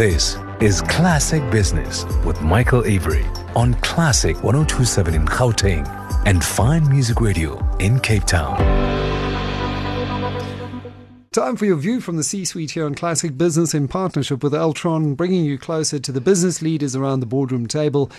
This is Classic Business with Michael Avery on Classic 1027 in Gauteng and Fine Music Radio in Cape Town. Time for your view from the C suite here on Classic Business in partnership with Altron, bringing you closer to the business leaders around the boardroom table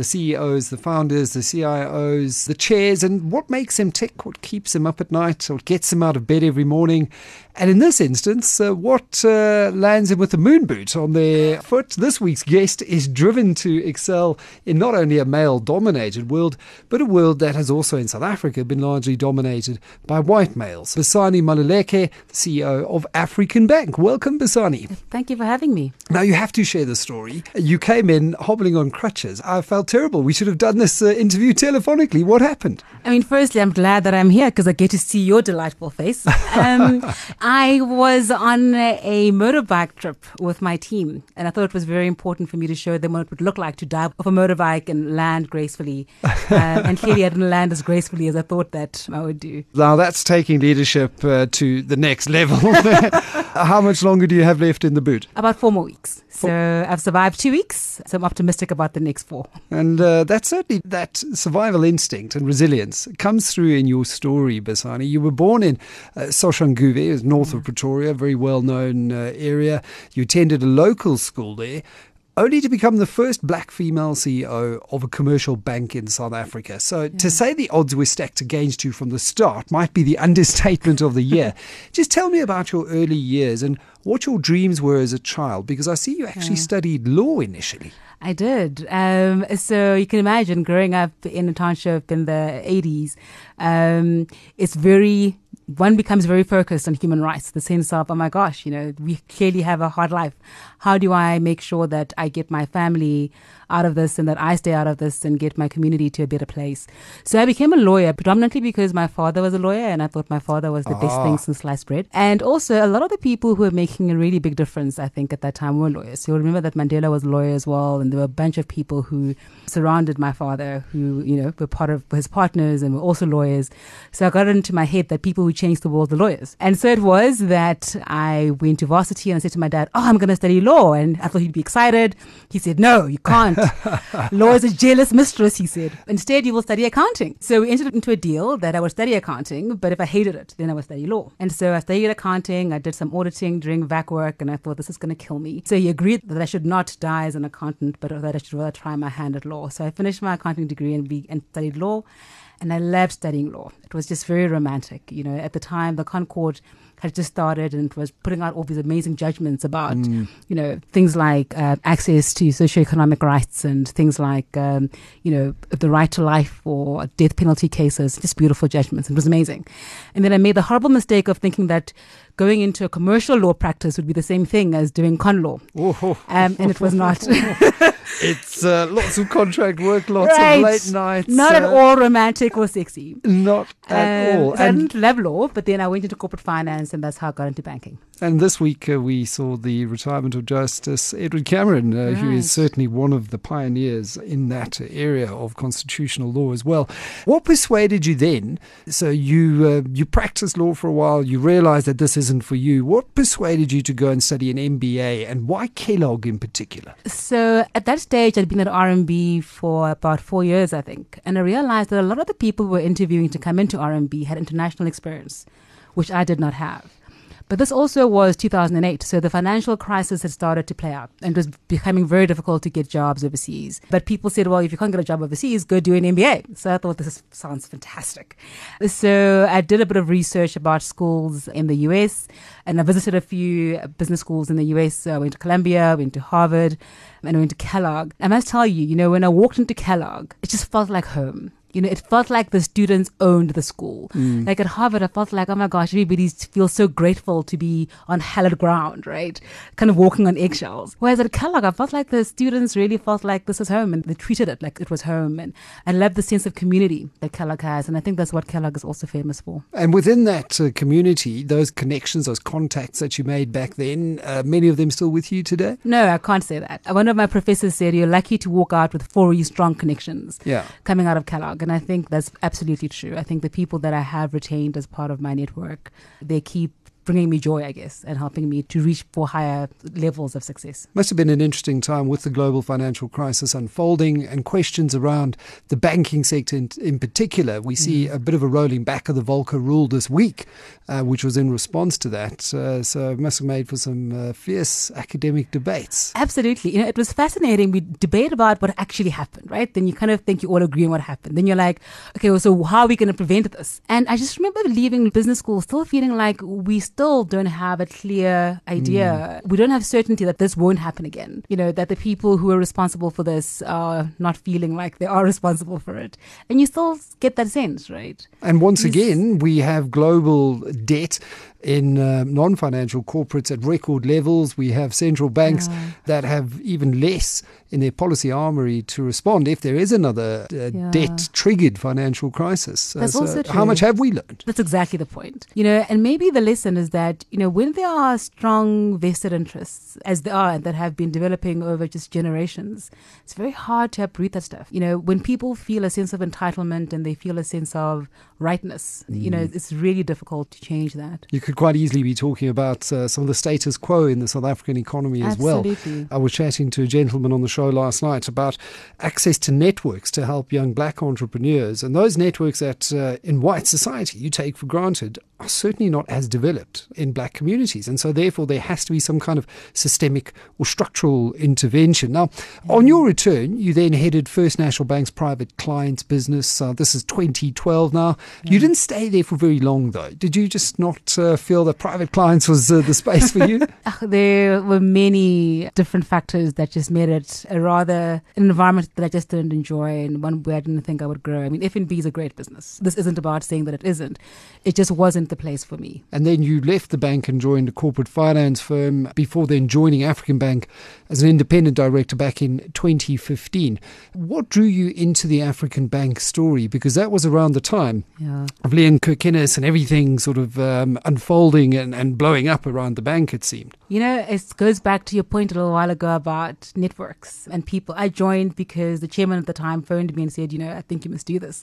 the CEOs, the founders, the CIOs, the chairs, and what makes them tick, what keeps them up at night, what gets them out of bed every morning. And in this instance, uh, what uh, lands them with a moon boot on their foot. This week's guest is driven to excel in not only a male dominated world, but a world that has also in South Africa been largely dominated by white males. Basani Maluleke, CEO of African Bank. Welcome, Basani. Thank you for having me. Now, you have to share the story. You came in hobbling on crutches. I felt terrible. We should have done this uh, interview telephonically. What happened? I mean, firstly, I'm glad that I'm here because I get to see your delightful face. Um, I was on a motorbike trip with my team, and I thought it was very important for me to show them what it would look like to dive off a motorbike and land gracefully. uh, and clearly, I didn't land as gracefully as I thought that I would do. Now, that's taking leadership uh, to the next level. How much longer do you have left in the boot? About four more weeks. So I've survived two weeks, so I'm optimistic about the next four. And uh, that's certainly that survival instinct and resilience comes through in your story, Basani. You were born in uh, Soshanguve, north of Pretoria, a very well known uh, area. You attended a local school there only to become the first black female CEO of a commercial bank in South Africa. So yeah. to say the odds were stacked against you from the start might be the understatement of the year. Just tell me about your early years and what your dreams were as a child, because I see you actually yeah. studied law initially. I did. Um, so you can imagine growing up in a township in the 80s, um, it's very one becomes very focused on human rights, the sense of, oh my gosh, you know, we clearly have a hard life. How do I make sure that I get my family out of this and that I stay out of this and get my community to a better place? So I became a lawyer predominantly because my father was a lawyer and I thought my father was the best thing ah. since sliced bread. And also, a lot of the people who were making a really big difference, I think, at that time were lawyers. So you'll remember that Mandela was a lawyer as well, and there were a bunch of people who surrounded my father who, you know, were part of his partners and were also lawyers. So I got into my head that people who change the world, the lawyers. And so it was that I went to varsity and I said to my dad, Oh, I'm going to study law. And I thought he'd be excited. He said, No, you can't. law is a jealous mistress, he said. Instead, you will study accounting. So we entered into a deal that I would study accounting, but if I hated it, then I would study law. And so I studied accounting. I did some auditing during VAC work, and I thought this is going to kill me. So he agreed that I should not die as an accountant, but that I should rather try my hand at law. So I finished my accounting degree and, be, and studied law and I loved studying law. It was just very romantic. You know, at the time, the ConCourt had just started and was putting out all these amazing judgments about, mm. you know, things like uh, access to socioeconomic rights and things like, um, you know, the right to life or death penalty cases. Just beautiful judgments. It was amazing. And then I made the horrible mistake of thinking that going into a commercial law practice would be the same thing as doing con law. Um, and it was not. it's uh, lots of contract work, lots right. of late nights. Not uh, at all romantic or sexy. Not at um, all. So I didn't love law, but then I went into corporate finance, and that's how I got into banking. And this week uh, we saw the retirement of Justice Edwin Cameron, uh, right. who is certainly one of the pioneers in that area of constitutional law as well. What persuaded you then? So you uh, you practiced law for a while, you realised that this isn't for you. What persuaded you to go and study an MBA, and why Kellogg in particular? So at that stage, I'd been at RMB for about four years, I think, and I realised that a lot of the people who were interviewing to come into RMB had international experience, which I did not have. But this also was 2008, so the financial crisis had started to play out and it was becoming very difficult to get jobs overseas. But people said, well, if you can't get a job overseas, go do an MBA. So I thought this sounds fantastic. So I did a bit of research about schools in the US and I visited a few business schools in the US. So I went to Columbia, went to Harvard, and I went to Kellogg. I must tell you, you know, when I walked into Kellogg, it just felt like home. You know, it felt like the students owned the school. Mm. Like at Harvard, I felt like, oh my gosh, everybody feels so grateful to be on hallowed ground, right? Kind of walking on eggshells. Whereas at Kellogg, I felt like the students really felt like this is home and they treated it like it was home. And I love the sense of community that Kellogg has. And I think that's what Kellogg is also famous for. And within that uh, community, those connections, those contacts that you made back then, uh, many of them still with you today? No, I can't say that. One of my professors said you're lucky to walk out with four really strong connections yeah. coming out of Kellogg. And I think that's absolutely true. I think the people that I have retained as part of my network, they keep bringing me joy, I guess, and helping me to reach for higher levels of success. Must have been an interesting time with the global financial crisis unfolding and questions around the banking sector in, in particular. We see mm. a bit of a rolling back of the Volcker rule this week, uh, which was in response to that. Uh, so it must have made for some uh, fierce academic debates. Absolutely. You know, it was fascinating. We debate about what actually happened, right? Then you kind of think you all agree on what happened. Then you're like, okay, well, so how are we going to prevent this? And I just remember leaving business school still feeling like we still don't have a clear idea. Mm. We don't have certainty that this won't happen again. You know, that the people who are responsible for this are not feeling like they are responsible for it. And you still get that sense, right? And once again, we have global debt in uh, non financial corporates at record levels. We have central banks yeah. that have even less in their policy armory to respond if there is another uh, yeah. debt triggered financial crisis. That's so also true. How much have we learned? That's exactly the point. You know, and maybe the lesson is that, you know, when there are strong vested interests, as there are, that have been developing over just generations, it's very hard to uproot that stuff. You know, when people feel a sense of entitlement and they feel a sense of rightness, mm. you know, mm. it's really difficult to change that. You could quite easily be talking about uh, some of the status quo in the South African economy Absolutely. as well. I was chatting to a gentleman on the show last night about access to networks to help young black entrepreneurs. And those networks that uh, in white society you take for granted are certainly not as developed in black communities. And so, therefore, there has to be some kind of systemic or structural intervention. Now, mm-hmm. on your return, you then headed First National Bank's private clients business. Uh, this is 2012 now. Yeah. You didn't stay there for very long, though. Did you just not uh, feel that private clients was uh, the space for you? there were many different factors that just made it a rather an environment that I just didn't enjoy and one where I didn't think I would grow. I mean, FNB is a great business. This isn't about saying that it isn't. It just wasn't the place for me. And then you left the bank and joined a corporate finance firm before then joining African Bank as an independent director back in 2015. What drew you into the African Bank story? Because that was around the time yeah. of Leon Kirkinis and everything sort of um, unfolding and, and blowing up around the bank, it seemed. You know, it goes back to your point a little while ago about networks and people. I joined because the chairman at the time phoned me and said, you know, I think you must do this.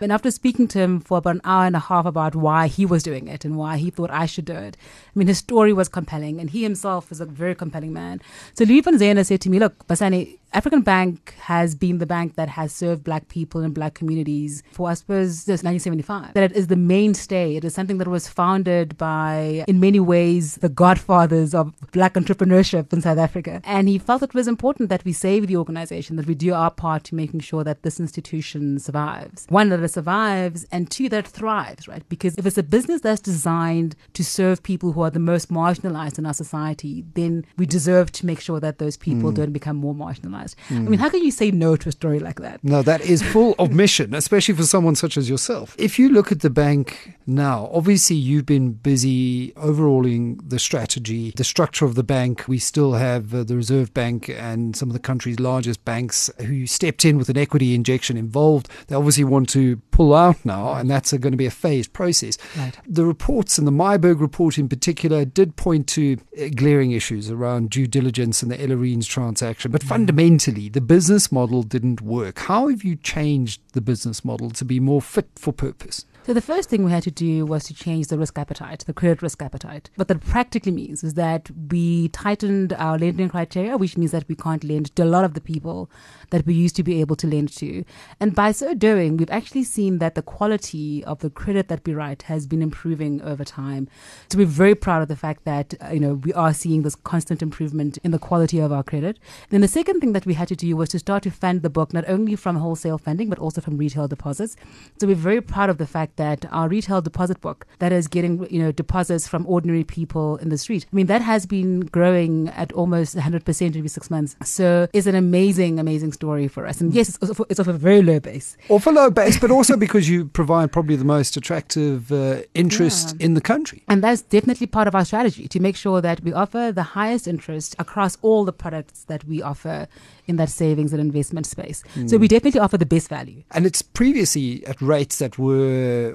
And after speaking to him for about an hour and a half about why he was doing it and why he thought I should do it, I mean, his story was compelling, and he himself is a very compelling man. So Louis von Zeuner said to me, Look, Basani, African Bank has been the bank that has served black people and black communities for, I suppose, since 1975. That it is the mainstay. It is something that was founded by, in many ways, the godfathers of black entrepreneurship in South Africa. And he felt it was important that we save the organization, that we do our part to making sure that this institution survives. One, that survives, and two, that thrives, right? Because if it's a business that's designed to serve people who are the most marginalized in our society, then we deserve to make sure that those people mm. don't become more marginalized. Mm. I mean, how can you say no to a story like that? No, that is full of mission, especially for someone such as yourself. If you look at the bank now, obviously you've been busy overhauling the strategy, the structure of the bank. We still have uh, the Reserve Bank and some of the country's largest banks who stepped in with an equity injection involved. They obviously want to pull out now, and that's going to be a phased process. Right. The reports, and the Myburgh report in particular, did point to uh, glaring issues around due diligence and the Ellerines transaction. But mm. fundamentally, the business model didn't work. How have you changed the business model to be more fit for purpose? So the first thing we had to do was to change the risk appetite, the credit risk appetite. What that practically means is that we tightened our lending criteria, which means that we can't lend to a lot of the people that we used to be able to lend to. And by so doing, we've actually seen that the quality of the credit that we write has been improving over time. So we're very proud of the fact that uh, you know we are seeing this constant improvement in the quality of our credit. And then the second thing that we had to do was to start to fund the book not only from wholesale funding but also from retail deposits. So we're very proud of the fact that our retail deposit book that is getting you know deposits from ordinary people in the street. I mean that has been growing at almost 100% every six months. So it's an amazing, amazing story for us. And yes, it's off, it's off a very low base. Off a low base, but also because you provide probably the most attractive uh, interest yeah. in the country. And that's definitely part of our strategy to make sure that we offer the highest interest across all the products that we offer in that savings and investment space. Mm. So we definitely offer the best value. And it's previously at rates that were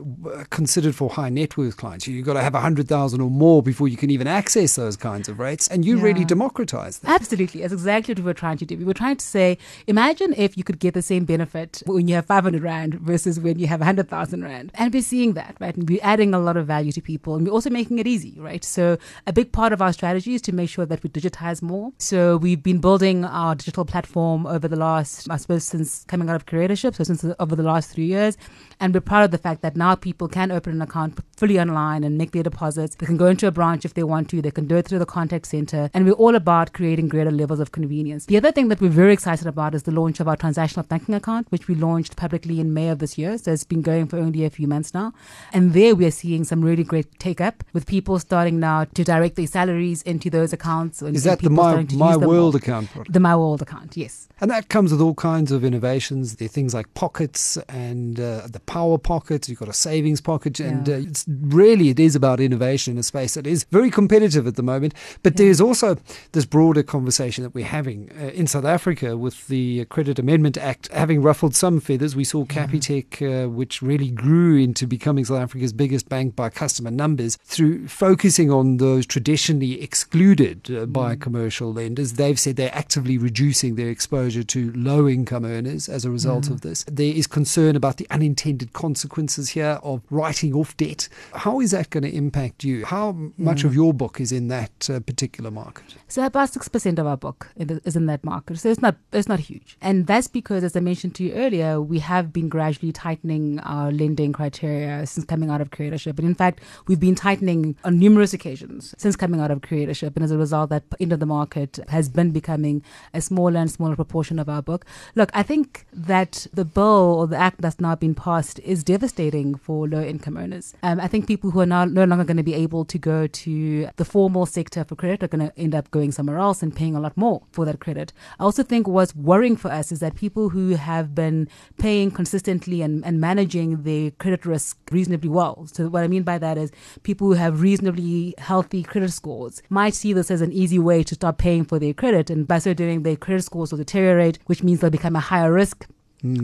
considered for high net worth clients. You've got to have 100,000 or more before you can even access those kinds of rates. And you Yeah. really democratize that. Absolutely. That's exactly what we were trying to do. We were trying to say, imagine if you could get the same benefit when you have 500 Rand versus when you have 100,000 Rand. And we're seeing that, right? And we're adding a lot of value to people and we're also making it easy, right? So a big part of our strategy is to make sure that we digitize more. So we've been building our digital platform over the last, I suppose, since coming out of curatorship, so since over the last three years. And we're proud of the fact that now people can open an account fully online and make their deposits. They can go into a branch if they want to. They can do it through the contact center. And we're all about creating greater levels of convenience. The other thing that we're very excited about is the launch of our transactional banking account, which we launched publicly in May of this year. So it's been going for only a few months now. And there we are seeing some really great take up with people starting now to direct their salaries into those accounts. and Is that the My, My World account product? The My World account, yes. And that comes with all kinds of innovations. There are things like pockets and uh, the power pocket. You've got a savings pocket, and uh, it's really it is about innovation in a space that is very competitive at the moment. But Yeah. there's also this broader conversation that we're having uh, in South Africa with the Credit Amendment Act having ruffled some feathers. We saw Capitec, uh, which really grew into becoming South Africa's biggest bank by customer numbers through focusing on those traditionally excluded uh, by commercial lenders. They've said they're actively reducing their exposure to low income earners as a result of this. There is concern about the unintended consequences here of writing off debt. How is that going to impact you? How much of your book is in that uh, particular market? So about six percent of our book is in that market. So it's not it's not huge, and that's because, as I mentioned to you earlier, we have been gradually tightening our lending criteria since coming out of curatorship. And in fact, we've been tightening on numerous occasions since coming out of curatorship. And as a result, that end of the market has been becoming a smaller smaller proportion of our book. Look, I think that the bill or the act that's now been passed is devastating for low income earners. Um, I think people who are now no longer going to be able to go to the formal sector for credit are going to end up going somewhere else and paying a lot more for that credit. I also think what's worrying for us is that people who have been paying consistently and, and managing their credit risk reasonably well. So what I mean by that is people who have reasonably healthy credit scores might see this as an easy way to stop paying for their credit and by so doing their credit scores will deteriorate, which means they'll become a higher risk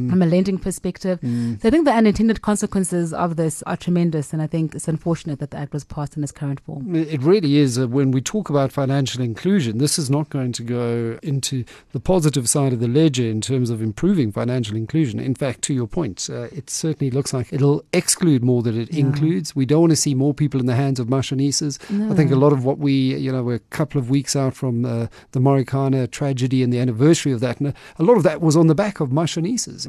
from a lending perspective. So I think the unintended consequences of this are tremendous, and I think it's unfortunate that the act was passed in its current form. It really is. Uh, when we talk about financial inclusion, this is not going to go into the positive side of the ledger in terms of improving financial inclusion. In fact, to your point, uh, it certainly looks like it'll exclude more than it Yeah. includes. We don't want to see more people in the hands of mashonisas. I think a lot of what we, you know, we're a couple of weeks out from uh, the Marikana tragedy and the anniversary of that, and a lot of that was on the back of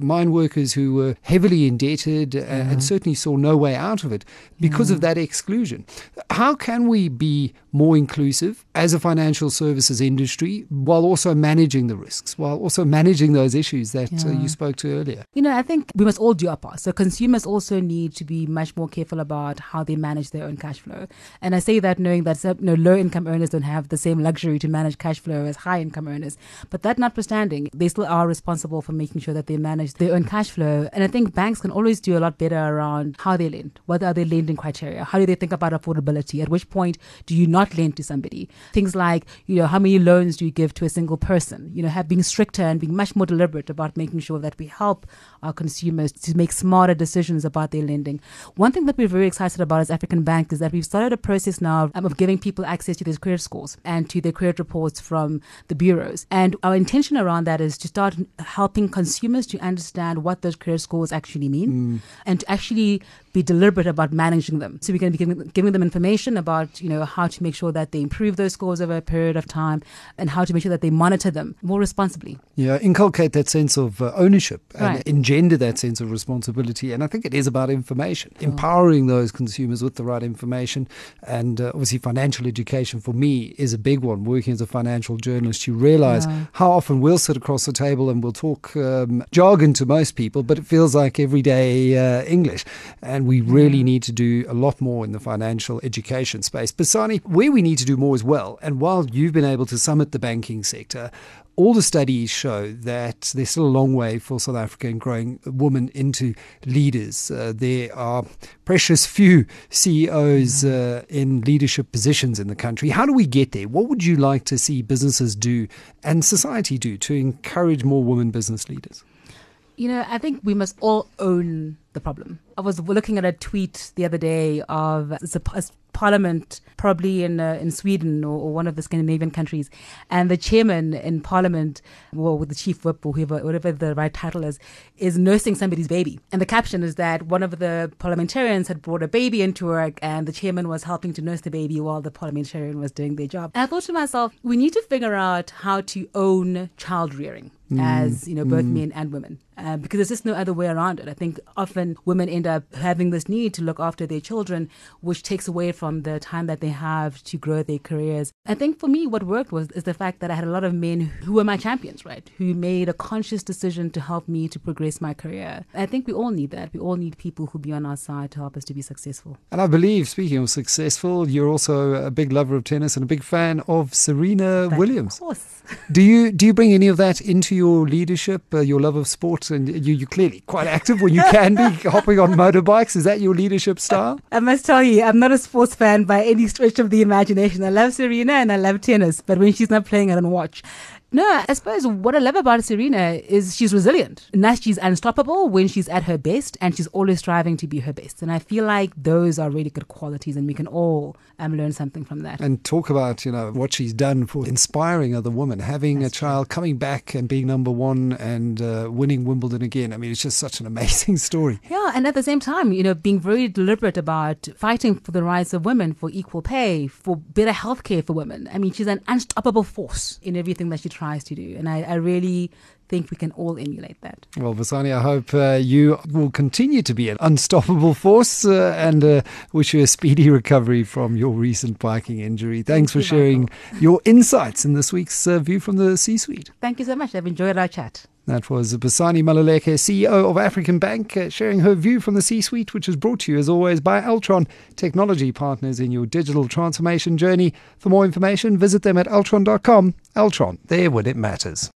mine workers who were heavily indebted uh, and certainly saw no way out of it because of that exclusion. How can we be more inclusive as a financial services industry while also managing the risks, while also managing those issues that uh, you spoke to earlier? You know, I think we must all do our part. So consumers also need to be much more careful about how they manage their own cash flow. And I say that knowing that you know, low income earners don't have the same luxury to manage cash flow as high income earners. But that notwithstanding, they still are responsible for making sure that they manage their own cash flow. And I think banks can always do a lot better around how they lend. What are their lending criteria? How do they think about affordability? At which point do you not lend to somebody? Things like, you know, how many loans do you give to a single person? You know, have being stricter and being much more deliberate about making sure that we help our consumers to make smarter decisions about their lending. One thing that we're very excited about as African Bank is that we've started a process now um, of giving people access to their credit scores and to their credit reports from the bureaus. And our intention around that is to start helping consumers to understand what those credit scores actually mean mm. and to actually be deliberate about managing them. So we're going to be giving, giving them information about, you know, how to make sure that they improve those scores over a period of time and how to make sure that they monitor them more responsibly. Yeah, inculcate that sense of uh, ownership and Right. engender that sense of responsibility. And I think it is about information, empowering those consumers with the right information. And uh, obviously, financial education for me is a big one. Working as a financial journalist, you realize Yeah. how often we'll sit across the table and we'll talk um, jargon to most people, but it feels like everyday uh, English. And we really need to do a lot more in the financial education space. Basani, where we need to do more as well, and while you've been able to summit the banking sector, all the studies show that there's still a long way for South Africa in growing women into leaders. Uh, there are precious few CEOs uh, in leadership positions in the country. How do we get there? What would you like to see businesses do and society do to encourage more women business leaders? You know, I think we must all own the problem. I was looking at a tweet the other day of a parliament, probably in uh, in Sweden or, or, one of the Scandinavian countries, and the chairman in parliament, well, with the chief whip or whoever, whatever the right title is, is nursing somebody's baby. And the caption is that one of the parliamentarians had brought a baby into work, and the chairman was helping to nurse the baby while the parliamentarian was doing their job. And I thought to myself, we need to figure out how to own child rearing mm. as you know both mm. men and women uh, because there's just no other way around it. I think often women end up having this need to look after their children, which takes away from the time that they have to grow their careers. I think for me, what worked was is the fact that I had a lot of men who were my champions, right? Who made a conscious decision to help me to progress my career. I think we all need that. We all need people who be on our side to help us to be successful. And I believe, speaking of successful, you're also a big lover of tennis and a big fan of Serena Williams. Of course. do you do you bring any of that into your leadership, uh, your love of sports, and you you clearly quite active when you can be hopping on motorbikes? Is that your leadership style? I must tell you, I'm not a sports fan by any stretch of the imagination. I love Serena and I love tennis, but when she's not playing, I don't watch. No, I suppose what I love about Serena is she's resilient. Now she's unstoppable when she's at her best and she's always striving to be her best. And I feel like those are really good qualities and we can all um, learn something from that. And talk about, you know, what she's done for inspiring other women, having That's a child true. coming back and being number one and uh, winning Wimbledon again. I mean, it's just such an amazing story. Yeah, and at the same time, you know, being very deliberate about fighting for the rights of women, for equal pay, for better healthcare for women. I mean, she's an unstoppable force in everything that she tries tries to do. And I, I really think we can all emulate that. Well, Basani, I hope uh, you will continue to be an unstoppable force uh, and uh, wish you a speedy recovery from your recent biking injury. Thanks Thank for sharing Michael. your insights in this week's uh, View from the C Suite. Thank you so much. I've enjoyed our chat. That was Basani Maluleke, CEO of African Bank, uh, sharing her view from the C suite, which is brought to you as always by Altron, technology partners in your digital transformation journey. For more information, visit them at altron.com. Altron, there when it matters.